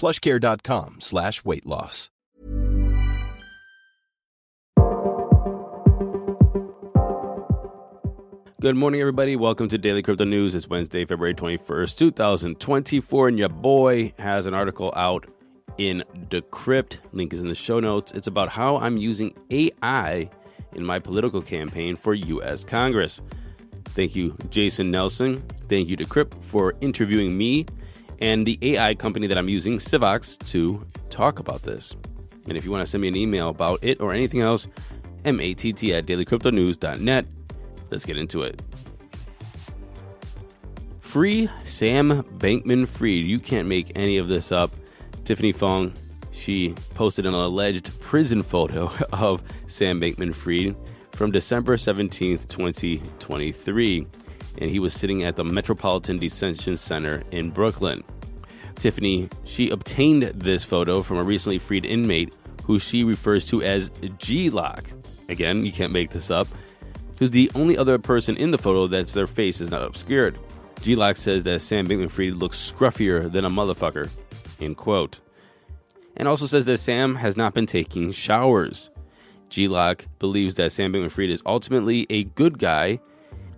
plushcare.com slash weight loss. Good morning, everybody. Welcome to Daily Crypto News. It's Wednesday, February 21st, 2024, and your boy has an article out in Decrypt. Link is in the show notes. It's about how I'm using AI in my political campaign for U.S. Congress. Thank you, Jason Nelson. Thank you, Decrypt, for interviewing me and the AI company that I'm using, Civox, to talk about this. And if you want to send me an email about it or anything else, matt at dailycryptonews.net. Let's get into it. Free Sam Bankman Fried. You can't make any of this up. Tiffany Fong, she posted an alleged prison photo of Sam Bankman Fried from December 17th, 2023. And he was sitting at the Metropolitan Detention Center in Brooklyn. Tiffany, she obtained this photo from a recently freed inmate who she refers to as G Lock. Again, you can't make this up. Who's the only other person in the photo that's their face is not obscured. G Lock says that Sam Bankman Fried looks scruffier than a motherfucker. End quote. And also says that Sam has not been taking showers. G Lock believes that Sam Bankman Fried is ultimately a good guy,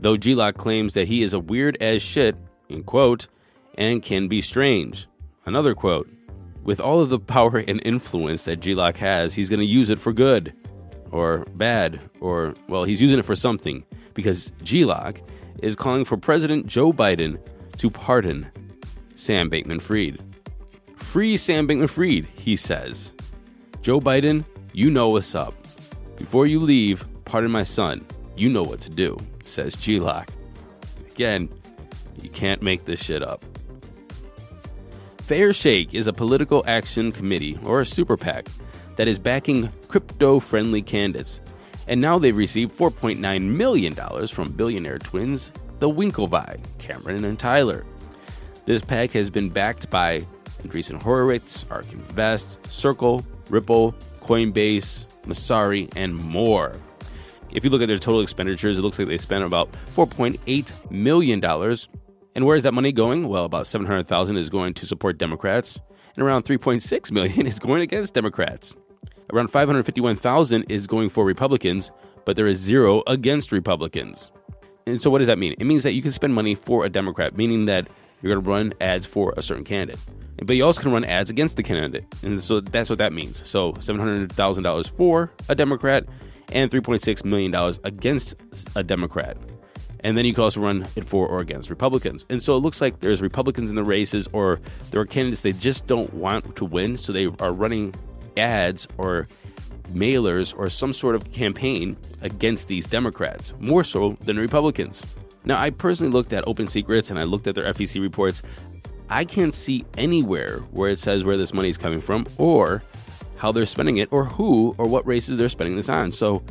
though G Lock claims that he is a weird as shit, end quote, and can be strange. Another quote With all of the power and influence that G Lock has, he's going to use it for good or bad, or, well, he's using it for something because G Lock is calling for President Joe Biden to pardon Sam Bankman Fried. Free Sam Bankman Fried, he says. Joe Biden, you know what's up. Before you leave, pardon my son, you know what to do, says G Lock. Again, you can't make this shit up. Fairshake is a political action committee, or a super PAC, that is backing crypto friendly candidates. And now they've received $4.9 million from billionaire twins, the Winklevi, Cameron and Tyler. This PAC has been backed by Andreessen Horowitz, ARK Invest, Circle, Ripple, Coinbase, Messari, and more. If you look at their total expenditures, it looks like they spent about $4.8 million. And where is that money going? Well, about 700,000 is going to support Democrats, and around 3.6 million is going against Democrats. Around 551,000 is going for Republicans, but there is zero against Republicans. And so what does that mean? It means that you can spend money for a Democrat, meaning that you're going to run ads for a certain candidate. But you also can run ads against the candidate. And so that's what that means. So $700,000 for a Democrat and $3.6 million against a Democrat. And then you can also run it for or against Republicans. And so it looks like there's Republicans in the races or there are candidates they just don't want to win. So they are running ads or mailers or some sort of campaign against these Democrats, more so than Republicans. Now, I personally looked at Open Secrets and I looked at their FEC reports. I can't see anywhere where it says where this money is coming from or how they're spending it or who or what races they're spending this on. So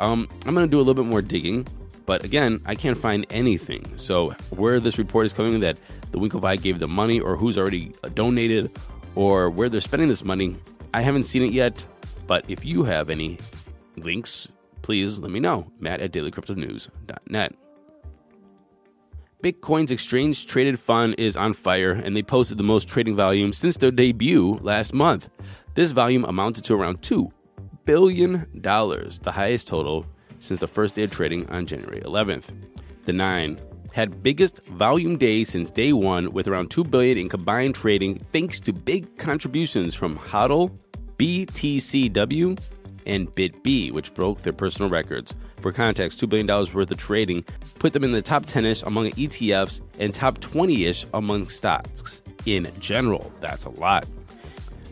um, I'm going to do a little bit more digging. But again, I can't find anything. So where this report is coming that the Winklevi gave the money or who's already donated or where they're spending this money, I haven't seen it yet, but if you have any links, please let me know. Matt at dailycryptonews.net. Bitcoin's exchange traded fund is on fire, and they posted the most trading volume since their debut last month. This volume amounted to around $2 billion, the highest total since the first day of trading on January 11th. The Nine had biggest volume day since day one with around 2 billion in combined trading thanks to big contributions from HODL, BTCW, and BitB, which broke their personal records. For context, $2 billion worth of trading put them in the top 10 ish among ETFs and top 20 ish among stocks. In general, that's a lot.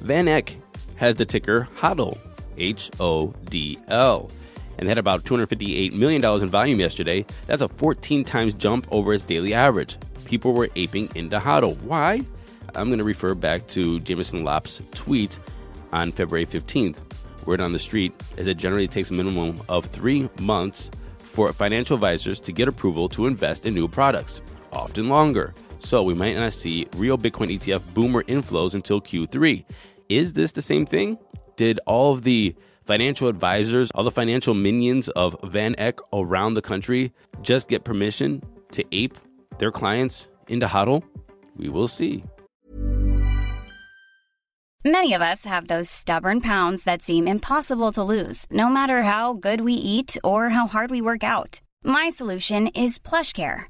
Van Eck has the ticker HODL, H O D L, and had about $258 million in volume yesterday. That's a 14 times jump over its daily average. People were aping into HODL. Why? I'm going to refer back to Jameson Lopp's tweet on February 15th. Word on the street is it generally takes a minimum of three months for financial advisors to get approval to invest in new products, often longer. So we might not see real Bitcoin ETF boomer inflows until Q3. Is this the same thing? Did all of the financial advisors, all the financial minions of Van Eck around the country just get permission to ape their clients into HODL? We will see. Many of us have those stubborn pounds that seem impossible to lose, no matter how good we eat or how hard we work out. My solution is PlushCare.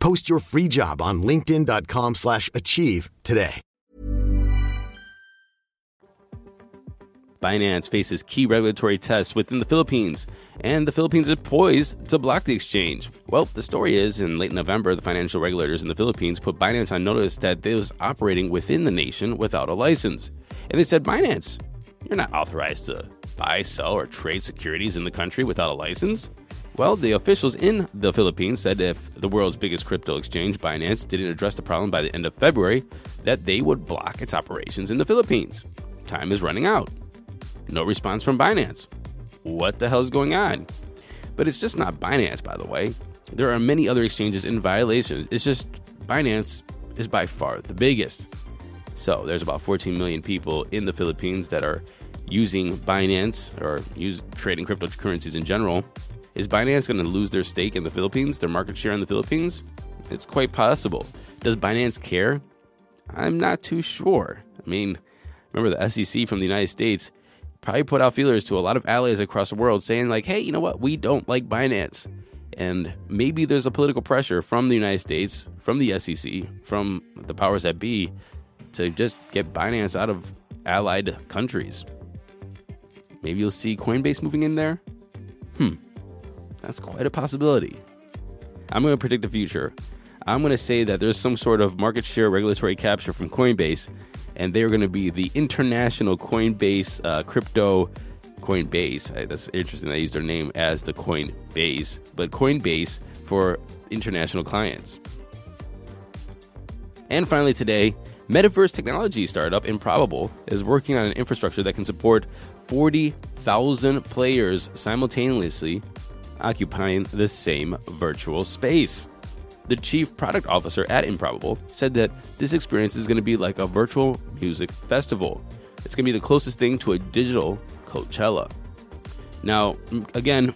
Post your free job on linkedin.com slash achieve today. Binance faces key regulatory tests within the Philippines, and the Philippines is poised to block the exchange. Well, the story is in late November, the financial regulators in the Philippines put Binance on notice that they was operating within the nation without a license. And they said, Binance, you're not authorized to buy, sell, or trade securities in the country without a license. Well, the officials in the Philippines said if the world's biggest crypto exchange, Binance, didn't address the problem by the end of February, that they would block its operations in the Philippines. Time is running out. No response from Binance. What the hell is going on? But it's just not Binance, by the way. There are many other exchanges in violation. It's just Binance is by far the biggest. So there's about 14 million people in the Philippines that are using Binance or use trading cryptocurrencies in general. Is Binance going to lose their stake in the Philippines, their market share in the Philippines? It's quite possible. Does Binance care? I'm not too sure. I mean, remember the SEC from the United States probably put out feelers to a lot of allies across the world saying, like, hey, you know what? We don't like Binance. And maybe there's a political pressure from the United States, from the SEC, from the powers that be to just get Binance out of allied countries. Maybe you'll see Coinbase moving in there. Hmm. That's quite a possibility. I'm going to predict the future. I'm going to say that there's some sort of market share regulatory capture from Coinbase, and they're going to be the international Coinbase uh, crypto Coinbase. That's interesting. They use their name as the Coinbase, but Coinbase for international clients. And finally, today, metaverse technology startup Improbable is working on an infrastructure that can support 40,000 players simultaneously occupying the same virtual space. The chief product officer at Improbable said that this experience is going to be like a virtual music festival. It's going to be the closest thing to a digital Coachella. Now, again,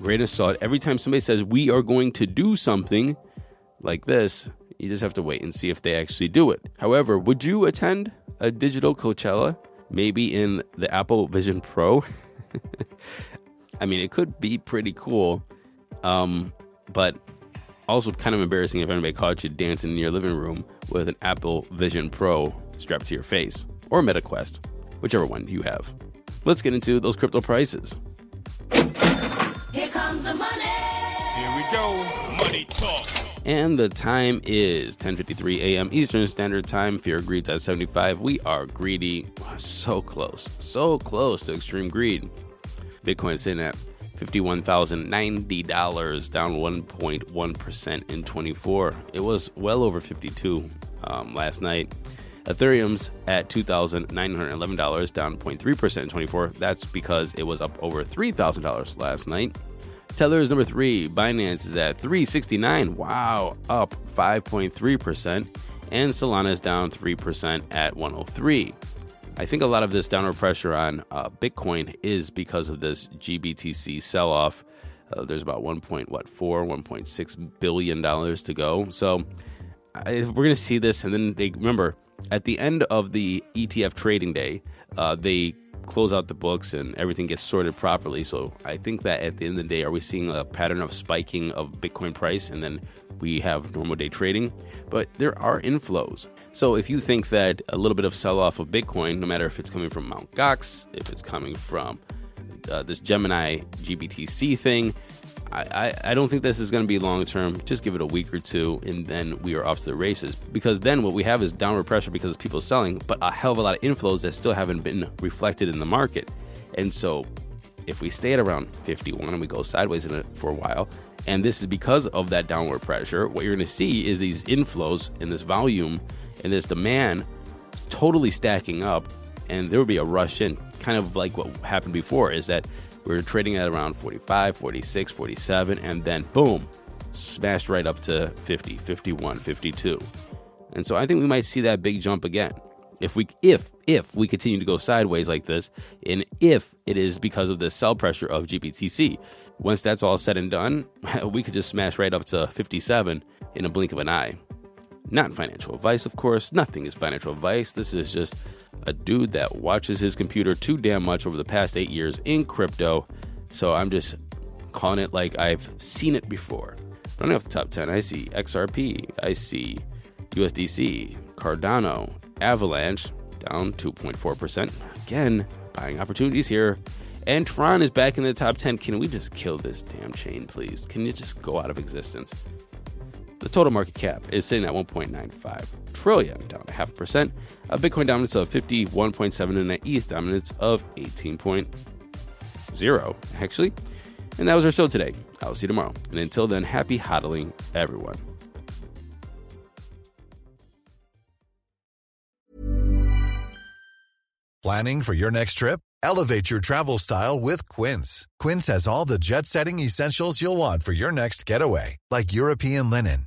grain of salt, every time somebody says we are going to do something like this, you just have to wait and see if they actually do it. However, would you attend a digital Coachella? Maybe in the Apple Vision Pro? I mean, it could be pretty cool, um, but also kind of embarrassing if anybody caught you dancing in your living room with an Apple Vision Pro. strapped to your face, or MetaQuest, whichever one you have. Let's get into those crypto prices. Here comes the money. Here we go. Money talk. And the time is 10:53 a.m. Eastern Standard Time. Fear Greed's at 75. We are greedy, so close, so close to extreme greed. Bitcoin sitting at $51,090, down 1.1% in 24. It was well over 52 um, last night. Ethereum's at $2,911, down 0.3% in 24. That's because it was up over $3,000 last night. Tether is number three. Binance is at 369. Wow, up 5.3%. And Solana is down 3% at 103. I think a lot of this downward pressure on uh, Bitcoin is because of this GBTC sell off. Uh, there's about 1.4, 1.6 billion dollars to go. So I, we're going to see this, and then they remember at the end of the ETF trading day, uh, they close out the books and everything gets sorted properly. So I think that at the end of the day, are we seeing a pattern of spiking of Bitcoin price, and then we have normal day trading? But there are inflows. So if you think that a little bit of sell off of Bitcoin, no matter if it's coming from Mt. Gox, if it's coming from uh, this Gemini GBTC thing, I, I, I don't think this is going to be long term. Just give it a week or two, and then we are off to the races. Because then what we have is downward pressure because people are selling, but a hell of a lot of inflows that still haven't been reflected in the market. And so, if we stay at around 51 and we go sideways in it for a while, and this is because of that downward pressure, what you're going to see is these inflows and this volume and this demand totally stacking up, and there will be a rush in, kind of like what happened before, is that we are trading at around 45, 46, 47, and then boom, smashed right up to 50, 51, 52. And so I think we might see that big jump again. If we if if we continue to go sideways like this, and if it is because of the sell pressure of GBTC, once that's all said and done, we could just smash right up to 57 in a blink of an eye. Not financial advice, of course. Nothing is financial advice. This is just a dude that watches his computer too damn much over the past eight years in crypto. So I'm just calling it like I've seen it before. Running off the top 10, I see XRP, I see USDC, Cardano, Avalanche down 2.4%. Again, buying opportunities here. And Tron is back in the top 10. Can we just kill this damn chain, please? Can you just go out of existence? The total market cap is sitting at 1.95 trillion, down a half percent. A Bitcoin dominance of 51.7 and an ETH dominance of 18.0, actually. And that was our show today. I'll see you tomorrow. And until then, happy hodling, everyone. Planning for your next trip? Elevate your travel style with Quince. Quince has all the jet setting essentials you'll want for your next getaway, like European linen,